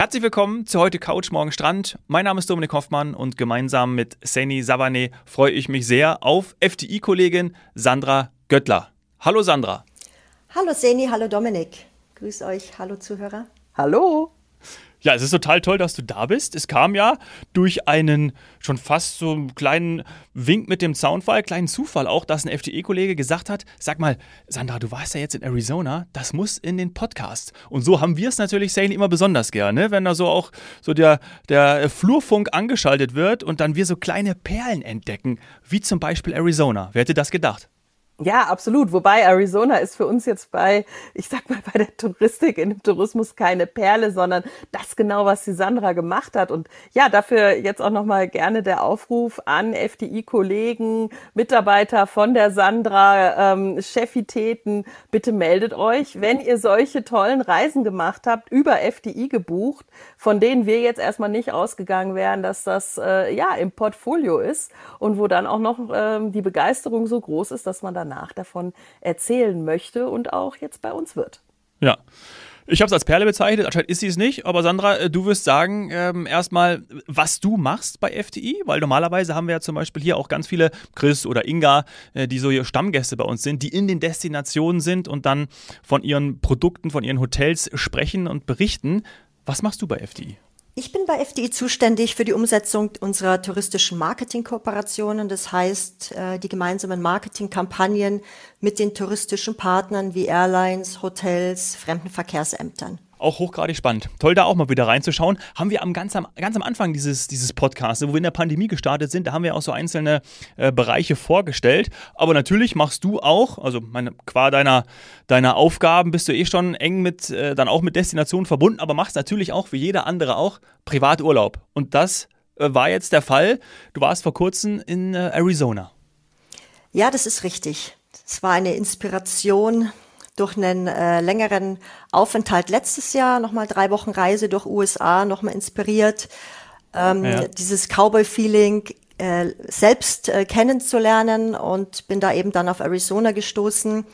Herzlich willkommen zu heute Couch Morgen Strand. Mein Name ist Dominik Hoffmann und gemeinsam mit Seni Savane freue ich mich sehr auf FDI-Kollegin Sandra Göttler. Hallo Sandra. Hallo Seni, hallo Dominik. Grüß euch, hallo Zuhörer. Hallo. Ja, es ist total toll, dass du da bist. Es kam ja durch einen schon fast so einen kleinen Wink mit dem Soundfall, kleinen Zufall auch, dass ein FDE-Kollege gesagt hat, sag mal, Sandra, du warst ja jetzt in Arizona, das muss in den Podcast. Und so haben wir es natürlich, Sane, immer besonders gerne, wenn da so auch so der, der Flurfunk angeschaltet wird und dann wir so kleine Perlen entdecken, wie zum Beispiel Arizona. Wer hätte das gedacht? Ja, absolut. Wobei Arizona ist für uns jetzt bei, ich sag mal, bei der Touristik, in dem Tourismus keine Perle, sondern das genau, was die Sandra gemacht hat. Und ja, dafür jetzt auch nochmal gerne der Aufruf an FDI-Kollegen, Mitarbeiter von der Sandra, ähm, Chefitäten, bitte meldet euch, wenn ihr solche tollen Reisen gemacht habt, über FDI gebucht, von denen wir jetzt erstmal nicht ausgegangen wären, dass das äh, ja im Portfolio ist und wo dann auch noch ähm, die Begeisterung so groß ist, dass man dann danach davon erzählen möchte und auch jetzt bei uns wird. Ja. Ich habe es als Perle bezeichnet, anscheinend ist sie es nicht, aber Sandra, äh, du wirst sagen, ähm, erstmal, was du machst bei FTI, weil normalerweise haben wir ja zum Beispiel hier auch ganz viele, Chris oder Inga, äh, die so Stammgäste bei uns sind, die in den Destinationen sind und dann von ihren Produkten, von ihren Hotels sprechen und berichten. Was machst du bei FTI? Ich bin bei FDI zuständig für die Umsetzung unserer touristischen Marketingkooperationen. Das heißt, äh, die gemeinsamen Marketingkampagnen mit den touristischen Partnern wie Airlines, Hotels, Fremdenverkehrsämtern auch hochgradig spannend. Toll, da auch mal wieder reinzuschauen. Haben wir am ganz am, ganz am Anfang dieses, dieses Podcasts, wo wir in der Pandemie gestartet sind, da haben wir auch so einzelne äh, Bereiche vorgestellt. Aber natürlich machst du auch, also meine, qua deiner, deiner Aufgaben bist du eh schon eng mit, äh, dann auch mit Destinationen verbunden, aber machst natürlich auch wie jeder andere auch Privaturlaub. Und das äh, war jetzt der Fall. Du warst vor kurzem in äh, Arizona. Ja, das ist richtig. Es war eine Inspiration durch einen äh, längeren Aufenthalt letztes Jahr, nochmal drei Wochen Reise durch USA, nochmal inspiriert, ähm, ja. dieses Cowboy-Feeling äh, selbst äh, kennenzulernen und bin da eben dann auf Arizona gestoßen,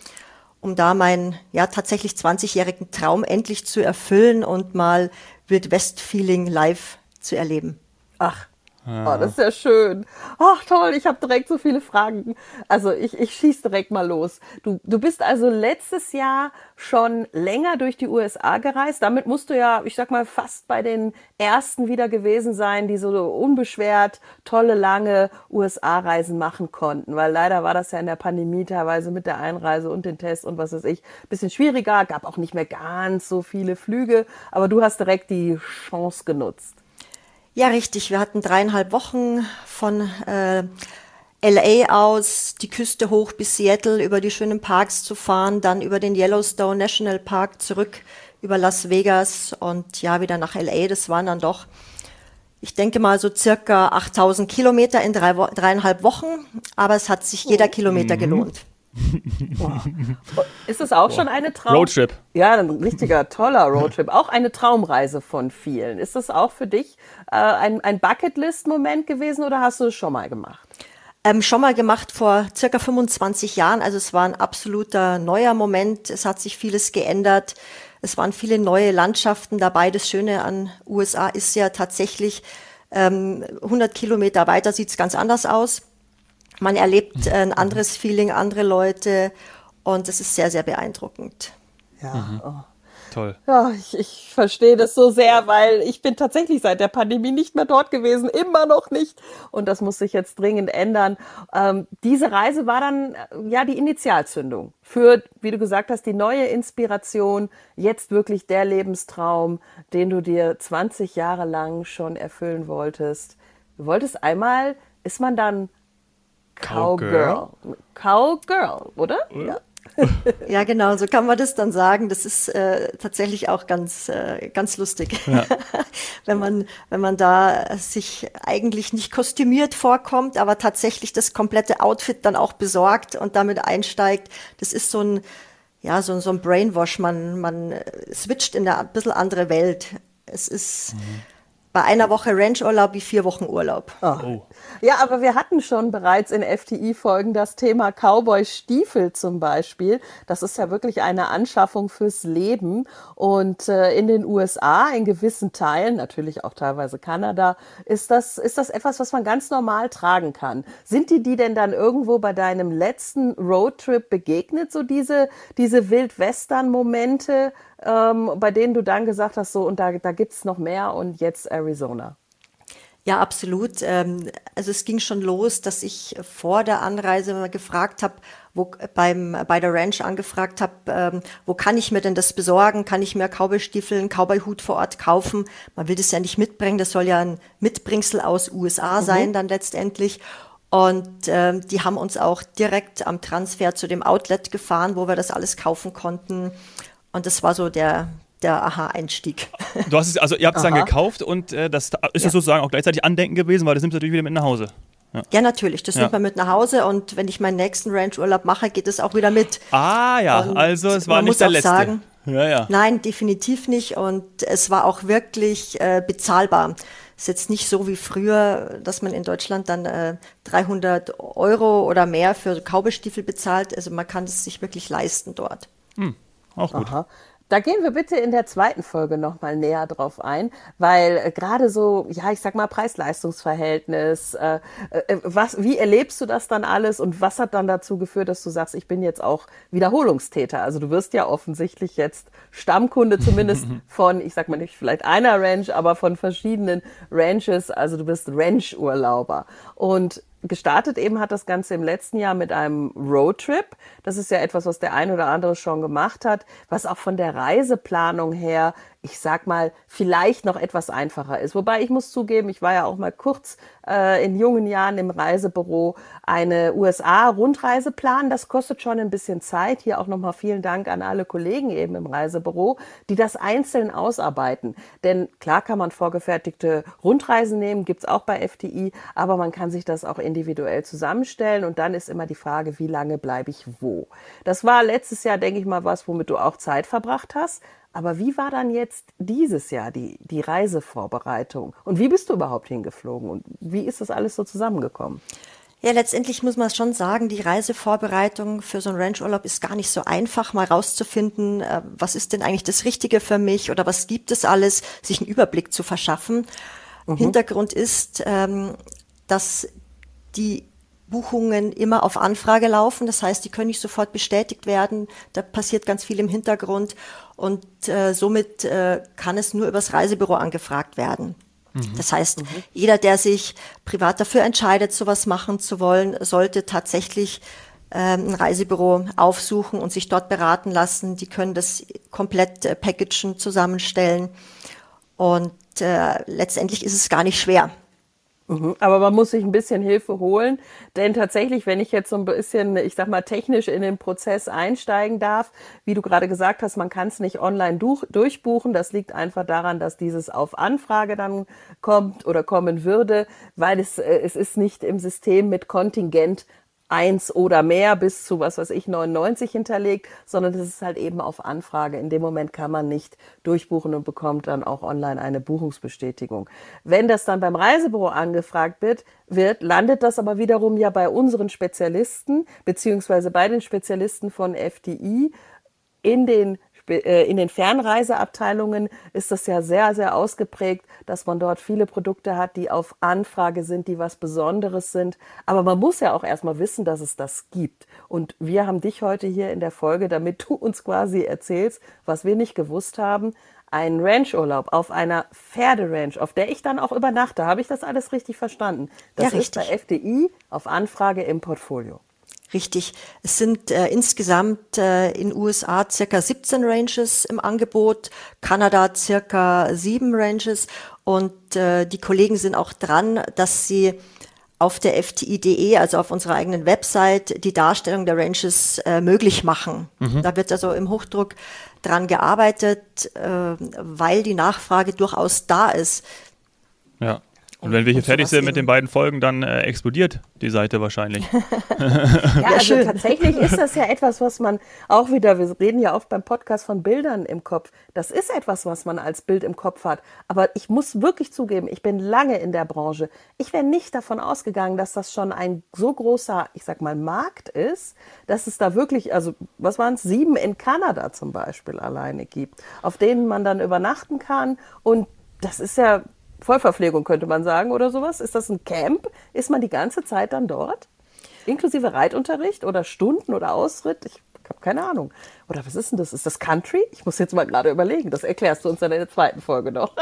um da meinen ja tatsächlich 20-jährigen Traum endlich zu erfüllen und mal Wild West-Feeling live zu erleben. Ach, Oh, das ist ja schön. Ach toll, ich habe direkt so viele Fragen. Also ich, ich schieß direkt mal los. Du, du bist also letztes Jahr schon länger durch die USA gereist. Damit musst du ja, ich sag mal, fast bei den ersten wieder gewesen sein, die so unbeschwert tolle, lange USA-Reisen machen konnten. Weil leider war das ja in der Pandemie teilweise mit der Einreise und den Tests und was weiß ich, bisschen schwieriger. Gab auch nicht mehr ganz so viele Flüge. Aber du hast direkt die Chance genutzt. Ja, richtig. Wir hatten dreieinhalb Wochen von äh, LA aus die Küste hoch bis Seattle über die schönen Parks zu fahren, dann über den Yellowstone National Park zurück über Las Vegas und ja wieder nach LA. Das waren dann doch, ich denke mal so circa 8000 Kilometer in drei, dreieinhalb Wochen, aber es hat sich jeder Kilometer mhm. gelohnt. Ist es auch Boah. schon eine Traum? Roadtrip. Ja, ein richtiger toller Roadtrip. Auch eine Traumreise von vielen. Ist das auch für dich äh, ein, ein Bucketlist-Moment gewesen oder hast du es schon mal gemacht? Ähm, schon mal gemacht vor circa 25 Jahren. Also es war ein absoluter neuer Moment. Es hat sich vieles geändert. Es waren viele neue Landschaften dabei. Das Schöne an USA ist ja tatsächlich, ähm, 100 Kilometer weiter sieht es ganz anders aus. Man erlebt ein anderes Feeling, andere Leute und es ist sehr, sehr beeindruckend. Ja. Mhm. Oh. Toll. Ja, ich, ich verstehe das so sehr, weil ich bin tatsächlich seit der Pandemie nicht mehr dort gewesen, immer noch nicht. Und das muss sich jetzt dringend ändern. Ähm, diese Reise war dann äh, ja die Initialzündung für, wie du gesagt hast, die neue Inspiration, jetzt wirklich der Lebenstraum, den du dir 20 Jahre lang schon erfüllen wolltest. Du wolltest einmal, ist man dann Cowgirl. Cowgirl, oder? Ja. ja, genau, so kann man das dann sagen. Das ist äh, tatsächlich auch ganz, äh, ganz lustig. Ja. wenn, man, wenn man da sich eigentlich nicht kostümiert vorkommt, aber tatsächlich das komplette Outfit dann auch besorgt und damit einsteigt. Das ist so ein, ja, so, so ein Brainwash. Man, man switcht in eine ein bisschen andere Welt. Es ist. Mhm bei einer Woche Ranchurlaub wie vier Wochen Urlaub. Oh. Oh. Ja, aber wir hatten schon bereits in FTI-Folgen das Thema Cowboy-Stiefel zum Beispiel. Das ist ja wirklich eine Anschaffung fürs Leben. Und äh, in den USA, in gewissen Teilen, natürlich auch teilweise Kanada, ist das, ist das etwas, was man ganz normal tragen kann. Sind die die denn dann irgendwo bei deinem letzten Roadtrip begegnet, so diese, diese Wildwestern-Momente, ähm, bei denen du dann gesagt hast, so und da, da gibt's noch mehr und jetzt Arizona? Ja, absolut. Ähm, also es ging schon los, dass ich vor der Anreise mal gefragt habe, wo beim bei der Ranch angefragt habe, ähm, wo kann ich mir denn das besorgen? Kann ich mir Cowboystiefel, einen Cowboyhut vor Ort kaufen? Man will das ja nicht mitbringen, das soll ja ein Mitbringsel aus USA mhm. sein dann letztendlich. Und ähm, die haben uns auch direkt am Transfer zu dem Outlet gefahren, wo wir das alles kaufen konnten. Und das war so der, der Aha-Einstieg. Du hast es, also ihr habt es dann gekauft und äh, das ist ja. sozusagen auch gleichzeitig Andenken gewesen, weil das nimmt natürlich wieder mit nach Hause. Ja, ja natürlich, das ja. nimmt man mit nach Hause und wenn ich meinen nächsten Ranch-Urlaub mache, geht es auch wieder mit. Ah ja, und also es war nicht der letzte. Sagen, ja, ja. Nein, definitiv nicht und es war auch wirklich äh, bezahlbar. Es ist jetzt nicht so wie früher, dass man in Deutschland dann äh, 300 Euro oder mehr für Kaubestiefel bezahlt. Also man kann es sich wirklich leisten dort. Hm, auch gut. Aha. Da gehen wir bitte in der zweiten Folge nochmal näher drauf ein, weil äh, gerade so, ja, ich sag mal, Preis-Leistungs-Verhältnis, äh, äh, was, wie erlebst du das dann alles und was hat dann dazu geführt, dass du sagst, ich bin jetzt auch Wiederholungstäter? Also du wirst ja offensichtlich jetzt Stammkunde zumindest von, ich sag mal nicht vielleicht einer Ranch, aber von verschiedenen Ranches, also du bist Ranch-Urlauber. Und gestartet eben hat das Ganze im letzten Jahr mit einem Roadtrip. Das ist ja etwas, was der ein oder andere schon gemacht hat, was auch von der Reiseplanung her ich sag mal, vielleicht noch etwas einfacher ist. Wobei ich muss zugeben, ich war ja auch mal kurz äh, in jungen Jahren im Reisebüro eine USA-Rundreiseplan. Das kostet schon ein bisschen Zeit. Hier auch nochmal vielen Dank an alle Kollegen eben im Reisebüro, die das einzeln ausarbeiten. Denn klar kann man vorgefertigte Rundreisen nehmen, gibt's auch bei FTI, aber man kann sich das auch individuell zusammenstellen und dann ist immer die Frage, wie lange bleibe ich wo. Das war letztes Jahr, denke ich mal, was, womit du auch Zeit verbracht hast. Aber wie war dann jetzt dieses Jahr die, die Reisevorbereitung? Und wie bist du überhaupt hingeflogen? Und wie ist das alles so zusammengekommen? Ja, letztendlich muss man schon sagen, die Reisevorbereitung für so einen Ranchurlaub ist gar nicht so einfach, mal rauszufinden, äh, was ist denn eigentlich das Richtige für mich oder was gibt es alles, sich einen Überblick zu verschaffen. Mhm. Hintergrund ist, ähm, dass die Buchungen immer auf Anfrage laufen. Das heißt, die können nicht sofort bestätigt werden. Da passiert ganz viel im Hintergrund und äh, somit äh, kann es nur übers Reisebüro angefragt werden. Mhm. Das heißt, mhm. jeder, der sich privat dafür entscheidet, sowas machen zu wollen, sollte tatsächlich ähm, ein Reisebüro aufsuchen und sich dort beraten lassen. Die können das komplett äh, packagen, zusammenstellen. Und äh, letztendlich ist es gar nicht schwer. Mhm. Aber man muss sich ein bisschen Hilfe holen, denn tatsächlich, wenn ich jetzt so ein bisschen, ich sag mal, technisch in den Prozess einsteigen darf, wie du gerade gesagt hast, man kann es nicht online durch, durchbuchen. Das liegt einfach daran, dass dieses auf Anfrage dann kommt oder kommen würde, weil es, äh, es ist nicht im System mit Kontingent eins oder mehr bis zu was weiß ich 99 hinterlegt, sondern das ist halt eben auf Anfrage. In dem Moment kann man nicht durchbuchen und bekommt dann auch online eine Buchungsbestätigung. Wenn das dann beim Reisebüro angefragt wird, wird landet das aber wiederum ja bei unseren Spezialisten beziehungsweise bei den Spezialisten von FDI in den in den Fernreiseabteilungen ist das ja sehr, sehr ausgeprägt, dass man dort viele Produkte hat, die auf Anfrage sind, die was Besonderes sind. Aber man muss ja auch erstmal wissen, dass es das gibt. Und wir haben dich heute hier in der Folge, damit du uns quasi erzählst, was wir nicht gewusst haben, einen Ranchurlaub auf einer Pferderanch, auf der ich dann auch übernachte. Habe ich das alles richtig verstanden? Das ja, ist bei FDI auf Anfrage im Portfolio. Richtig. Es sind äh, insgesamt äh, in USA circa 17 Ranges im Angebot, Kanada circa sieben Ranges und äh, die Kollegen sind auch dran, dass sie auf der FTI.de, also auf unserer eigenen Website, die Darstellung der Ranges äh, möglich machen. Mhm. Da wird also im Hochdruck dran gearbeitet, äh, weil die Nachfrage durchaus da ist. Ja. Und wenn wir hier fertig sind mit den beiden Folgen, dann äh, explodiert die Seite wahrscheinlich. ja, also tatsächlich ist das ja etwas, was man auch wieder, wir reden ja oft beim Podcast von Bildern im Kopf. Das ist etwas, was man als Bild im Kopf hat. Aber ich muss wirklich zugeben, ich bin lange in der Branche. Ich wäre nicht davon ausgegangen, dass das schon ein so großer, ich sag mal, Markt ist, dass es da wirklich, also was waren es, sieben in Kanada zum Beispiel alleine gibt, auf denen man dann übernachten kann. Und das ist ja Vollverpflegung könnte man sagen oder sowas. Ist das ein Camp? Ist man die ganze Zeit dann dort? Inklusive Reitunterricht oder Stunden oder Ausritt? Ich habe keine Ahnung. Oder was ist denn das? Ist das Country? Ich muss jetzt mal gerade überlegen. Das erklärst du uns dann in der zweiten Folge noch.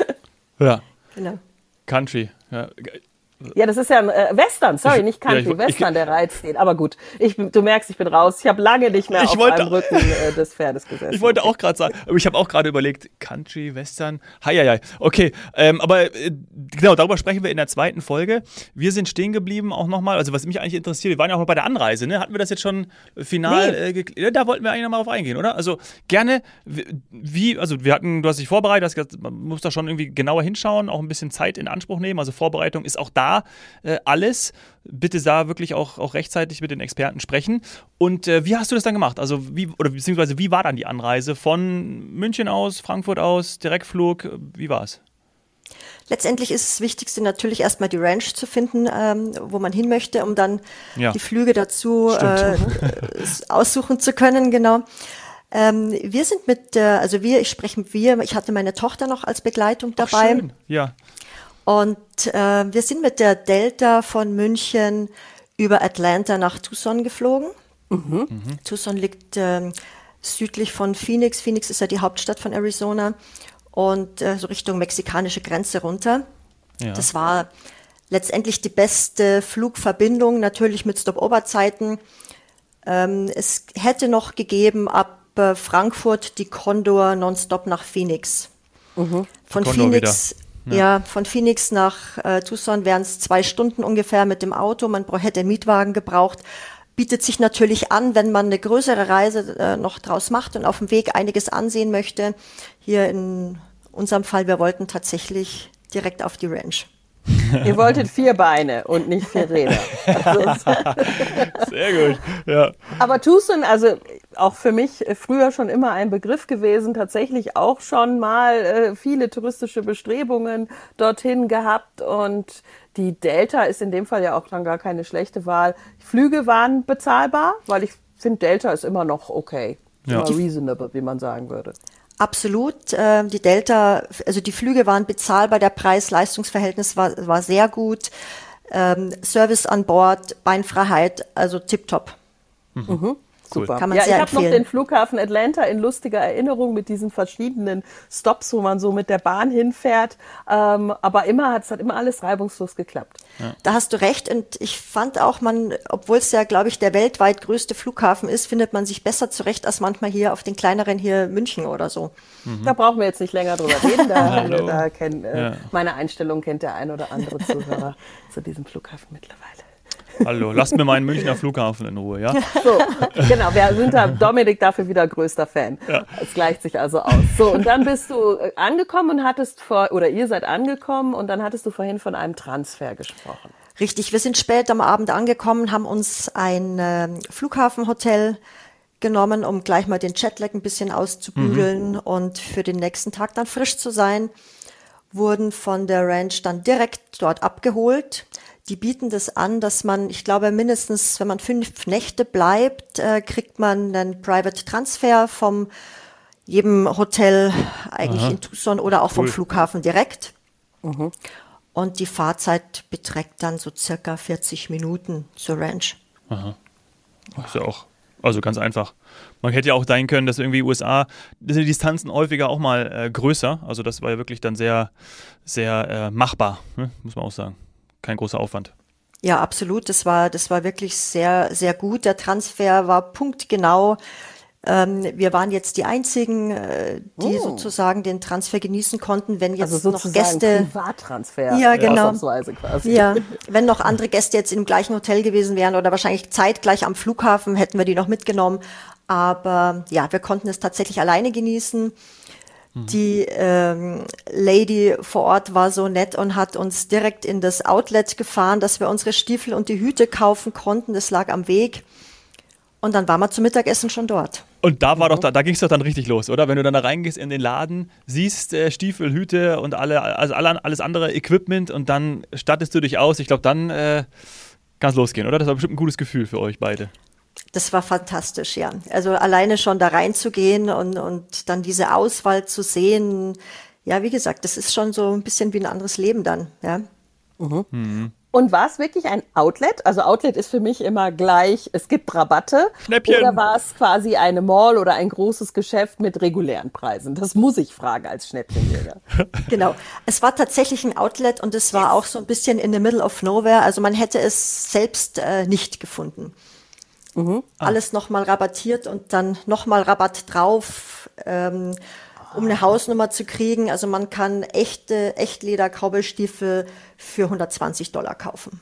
ja. Genau. Country. Ja. Ja, das ist ja ein äh, Western, sorry, nicht Country, ja, ich, Western, ich, der Reiz steht. Aber gut, ich, du merkst, ich bin raus. Ich habe lange nicht mehr auf wollte, einem Rücken äh, des Pferdes gesessen. Ich wollte auch gerade sagen, aber ich habe auch gerade überlegt, Country, Western, heieiei. Okay, ähm, aber äh, genau, darüber sprechen wir in der zweiten Folge. Wir sind stehen geblieben auch nochmal, also was mich eigentlich interessiert, wir waren ja auch mal bei der Anreise, ne? Hatten wir das jetzt schon final, nee. äh, da wollten wir eigentlich nochmal drauf eingehen, oder? Also gerne, wie, also wir hatten, du hast dich vorbereitet, hast, man muss da schon irgendwie genauer hinschauen, auch ein bisschen Zeit in Anspruch nehmen, also Vorbereitung ist auch da äh, alles. Bitte da wirklich auch, auch rechtzeitig mit den Experten sprechen. Und äh, wie hast du das dann gemacht? Also wie, oder beziehungsweise wie war dann die Anreise von München aus, Frankfurt aus, Direktflug? Wie war es? Letztendlich ist das Wichtigste natürlich erstmal die Ranch zu finden, ähm, wo man hin möchte, um dann ja. die Flüge dazu äh, aussuchen zu können, genau. Ähm, wir sind mit, äh, also wir, ich spreche mit wir, ich hatte meine Tochter noch als Begleitung dabei. Ach, schön. Ja. Und äh, wir sind mit der Delta von München über Atlanta nach Tucson geflogen. Mhm. Mhm. Tucson liegt äh, südlich von Phoenix. Phoenix ist ja die Hauptstadt von Arizona und äh, so Richtung mexikanische Grenze runter. Ja. Das war letztendlich die beste Flugverbindung, natürlich mit Stop-Over-Zeiten. Ähm, es hätte noch gegeben ab äh, Frankfurt die Condor nonstop nach Phoenix. Mhm. Von Phoenix ja. ja, von Phoenix nach äh, Tucson wären es zwei Stunden ungefähr mit dem Auto. Man hätte einen Mietwagen gebraucht. Bietet sich natürlich an, wenn man eine größere Reise äh, noch draus macht und auf dem Weg einiges ansehen möchte. Hier in unserem Fall, wir wollten tatsächlich direkt auf die Ranch. Ihr wolltet vier Beine und nicht vier Räder. Sehr gut, ja. Aber Tucson, also auch für mich früher schon immer ein Begriff gewesen, tatsächlich auch schon mal äh, viele touristische Bestrebungen dorthin gehabt und die Delta ist in dem Fall ja auch dann gar keine schlechte Wahl. Flüge waren bezahlbar, weil ich finde, Delta ist immer noch okay. Ja. Immer reasonable, wie man sagen würde. Absolut. Äh, die Delta, also die Flüge waren bezahlbar, der Preis-Leistungsverhältnis war, war sehr gut. Ähm, Service an Bord, Beinfreiheit, also tipptopp. Mhm. Mhm. Super. Kann man ja, ich habe noch den Flughafen Atlanta in lustiger Erinnerung mit diesen verschiedenen Stops, wo man so mit der Bahn hinfährt. Ähm, aber immer hat es hat immer alles reibungslos geklappt. Ja. Da hast du recht. Und ich fand auch, man, obwohl es ja, glaube ich, der weltweit größte Flughafen ist, findet man sich besser zurecht als manchmal hier auf den kleineren hier München oder so. Mhm. Da brauchen wir jetzt nicht länger drüber reden. Da, da kennt, äh, ja. meine Einstellung kennt der ein oder andere Zuhörer zu diesem Flughafen mittlerweile. Hallo, lasst mir meinen Münchner Flughafen in Ruhe, ja? So, genau, wir sind da, Dominik dafür wieder größter Fan. Ja. Es gleicht sich also aus. So, und dann bist du äh, angekommen und hattest vor, oder ihr seid angekommen und dann hattest du vorhin von einem Transfer gesprochen. Richtig, wir sind spät am Abend angekommen, haben uns ein äh, Flughafenhotel genommen, um gleich mal den Jetlag ein bisschen auszubügeln mhm. und für den nächsten Tag dann frisch zu sein. Wurden von der Ranch dann direkt dort abgeholt die bieten das an, dass man, ich glaube, mindestens, wenn man fünf Nächte bleibt, äh, kriegt man einen Private Transfer vom jedem Hotel eigentlich Aha. in Tucson oder auch cool. vom Flughafen direkt. Mhm. Und die Fahrzeit beträgt dann so circa 40 Minuten zur Ranch. Aha. ist ja auch, also ganz einfach. Man hätte ja auch sein können, dass irgendwie USA, sind die Distanzen häufiger auch mal äh, größer. Also das war ja wirklich dann sehr, sehr äh, machbar, ne? muss man auch sagen kein großer Aufwand. Ja, absolut. Das war, das war wirklich sehr, sehr gut. Der Transfer war punktgenau. Ähm, wir waren jetzt die einzigen, äh, die oh. sozusagen den Transfer genießen konnten. Wenn jetzt also noch Gäste Privattransfer, ja genau, ja, wenn noch andere Gäste jetzt im gleichen Hotel gewesen wären oder wahrscheinlich zeitgleich am Flughafen, hätten wir die noch mitgenommen. Aber ja, wir konnten es tatsächlich alleine genießen. Die ähm, Lady vor Ort war so nett und hat uns direkt in das Outlet gefahren, dass wir unsere Stiefel und die Hüte kaufen konnten. Das lag am Weg. Und dann waren wir zum Mittagessen schon dort. Und da war doch, da, da ging es doch dann richtig los, oder? Wenn du dann da reingehst in den Laden, siehst äh, Stiefel, Hüte und alle, also alle, alles andere Equipment und dann stattest du dich aus. Ich glaube, dann äh, kann es losgehen, oder? Das war bestimmt ein gutes Gefühl für euch beide. Das war fantastisch, ja. Also alleine schon da reinzugehen und, und dann diese Auswahl zu sehen. Ja, wie gesagt, das ist schon so ein bisschen wie ein anderes Leben dann, ja. Mhm. Und war es wirklich ein Outlet? Also Outlet ist für mich immer gleich, es gibt Rabatte. Schnäppchen. Oder war es quasi eine Mall oder ein großes Geschäft mit regulären Preisen? Das muss ich fragen als Schnäppchenjäger. Genau. Es war tatsächlich ein Outlet und es war auch so ein bisschen in the middle of nowhere. Also man hätte es selbst äh, nicht gefunden. Alles nochmal rabattiert und dann nochmal Rabatt drauf, ähm, um eine Hausnummer zu kriegen. Also man kann echte Echtleder-Cowboystiefel für 120 Dollar kaufen.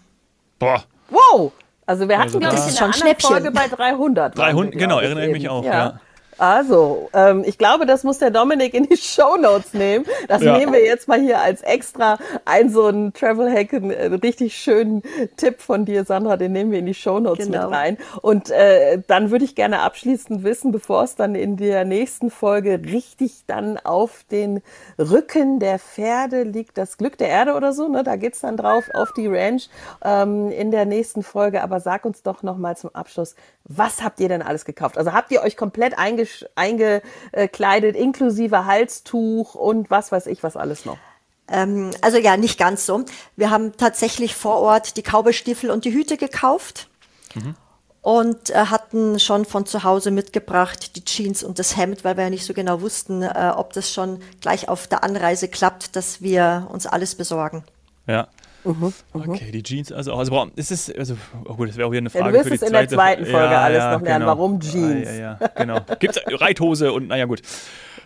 Boah. Wow! Also wir hatten, Also glaube ich, in einer schon anderen Schnäppchen. Folge bei 300. waren 300, wir, genau, erinnere ich mich auch, ja. Also, ähm, ich glaube, das muss der Dominik in die Shownotes nehmen. Das Ja. nehmen wir jetzt mal hier als extra ein so ein Travel-Hack, einen äh, richtig schönen Tipp von dir, Sandra, den nehmen wir in die Shownotes Genau. mit rein. Und äh, dann würde ich gerne abschließend wissen, bevor es dann in der nächsten Folge richtig dann auf den Rücken der Pferde liegt, das Glück der Erde oder so, ne? da geht's dann drauf auf die Ranch ähm, in der nächsten Folge. Aber sag uns doch noch mal zum Abschluss, was habt ihr denn alles gekauft? Also habt ihr euch komplett eingesch- eingekleidet, inklusive Halstuch und was weiß ich, was alles noch? Ähm, also ja, nicht ganz so. Wir haben tatsächlich vor Ort die Cowboystiefel und die Hüte gekauft und äh, hatten schon von zu Hause mitgebracht die Jeans und das Hemd, weil wir ja nicht so genau wussten, äh, ob das schon gleich auf der Anreise klappt, dass wir uns alles besorgen. Ja. Mhm, Okay, die Jeans, also, also boah, ist es, also, oh gut, das wäre auch wieder eine Ja, du Frage wirst für die es in der zweite zweiten Folge alles noch lernen. Warum Ah, Jeans? Ja, ja, genau. Gibt's Reithose und naja, gut.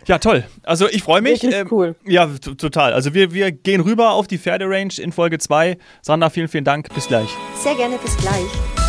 Ja, toll. Also ich freue mich. Wirklich cool. Ja, total. Also wir, wir gehen rüber auf die Pferderange in Folge 2. Sandra, vielen, vielen Dank. Bis gleich. Sehr gerne, bis gleich.